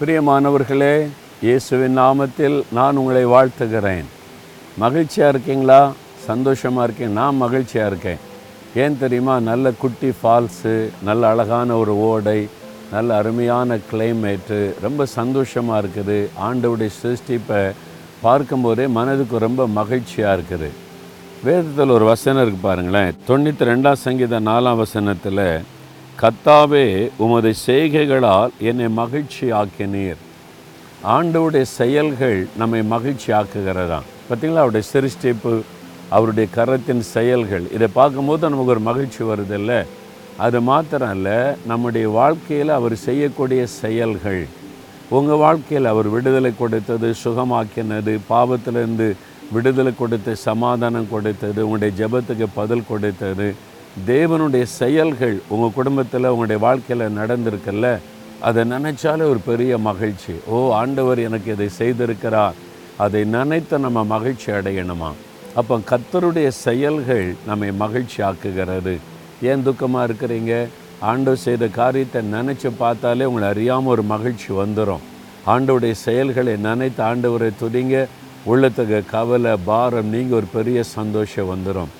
பிரியமானவர்களே இயேசுவின் நாமத்தில் நான் உங்களை வாழ்த்துகிறேன். மகிழ்ச்சியாக இருக்கீங்களா? சந்தோஷமாக இருக்கேன். நான் மகிழ்ச்சியாக இருக்கேன். ஏன் தெரியுமா? நல்ல குட்டி ஃபால்ஸு நல்ல அழகான ஒரு ஓடை நல்ல அருமையான கிளைமேட்டு ரொம்ப சந்தோஷமாக இருக்குது. ஆண்டவுடைய சிருஷ்டிப்பை பார்க்கும்போதே மனதுக்கு ரொம்ப மகிழ்ச்சியாக இருக்குது. வேதத்தில் ஒரு வசனம் இருக்குது பாருங்களேன். தொண்ணூற்றி ரெண்டாம் சங்கீத நாலாம் வசனத்தில் கத்தாவே உமது செய்கைகளால் என்னை மகிழ்ச்சி ஆக்கினீர் ஆண்டவுடைய செயல்கள் நம்மை மகிழ்ச்சி ஆக்குகிறதா பார்த்தீங்களா? அவருடைய சிருஷ்டிப்பு அவருடைய கரத்தின் செயல்கள். இதை பார்க்கும்போது நமக்கு ஒரு மகிழ்ச்சி வருதில்ல. அது மாத்திரம் இல்லை நம்முடைய வாழ்க்கையில் அவர் செய்யக்கூடிய செயல்கள். உங்கள் வாழ்க்கையில் அவர் விடுதலை கொடுத்தது சுகமாக்கினது பாவத்திலிருந்து விடுதலை கொடுத்து சமாதானம் கொடுத்தது உங்களுடைய ஜெபத்துக்கு பதில் கொடுத்தது தேவனுடைய செயல்கள் உங்கள் குடும்பத்தில் உங்களுடைய வாழ்க்கையில் நடந்திருக்குல்ல அதை நினைச்சாலே ஒரு பெரிய மகிழ்ச்சி. ஓ ஆண்டவர் எனக்கு இதை செய்திருக்கிறார். அதை நினைத்து நம்ம மகிழ்ச்சி அடையணுமா? அப்போ கத்தருடைய செயல்கள் நம்மை மகிழ்ச்சி ஆக்குகிறது ஏன் துக்கமாக இருக்கிறீங்க? ஆண்டவர் செய்த காரியத்தை நினச்சி பார்த்தாலே உங்களை அறியாமல் ஒரு மகிழ்ச்சி வந்துடும் ஆண்டவுடைய செயல்களை நினைத்து ஆண்டவரை துதிங்க. உள்ளத்துக்கு கவலை பாரம் நீங்கள் ஒரு பெரிய சந்தோஷம் வந்துடும்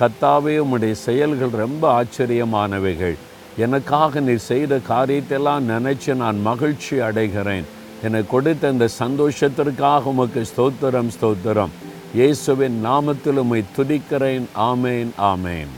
கத்தாவே உம்முடைய செயல்கள் ரொம்ப ஆச்சரியமானவைகள். எனக்காக நீ செய்த காரியத்தெல்லாம் நினைச்சு நான் மகிழ்ச்சி அடைகிறேன். எனக்கு கொடுத்த இந்த சந்தோஷத்திற்காக உமக்கு ஸ்தோத்திரம் ஸ்தோத்திரம். இயேசுவின் நாமத்தில் உம்மை துதிக்கிறேன். ஆமேன் ஆமேன்.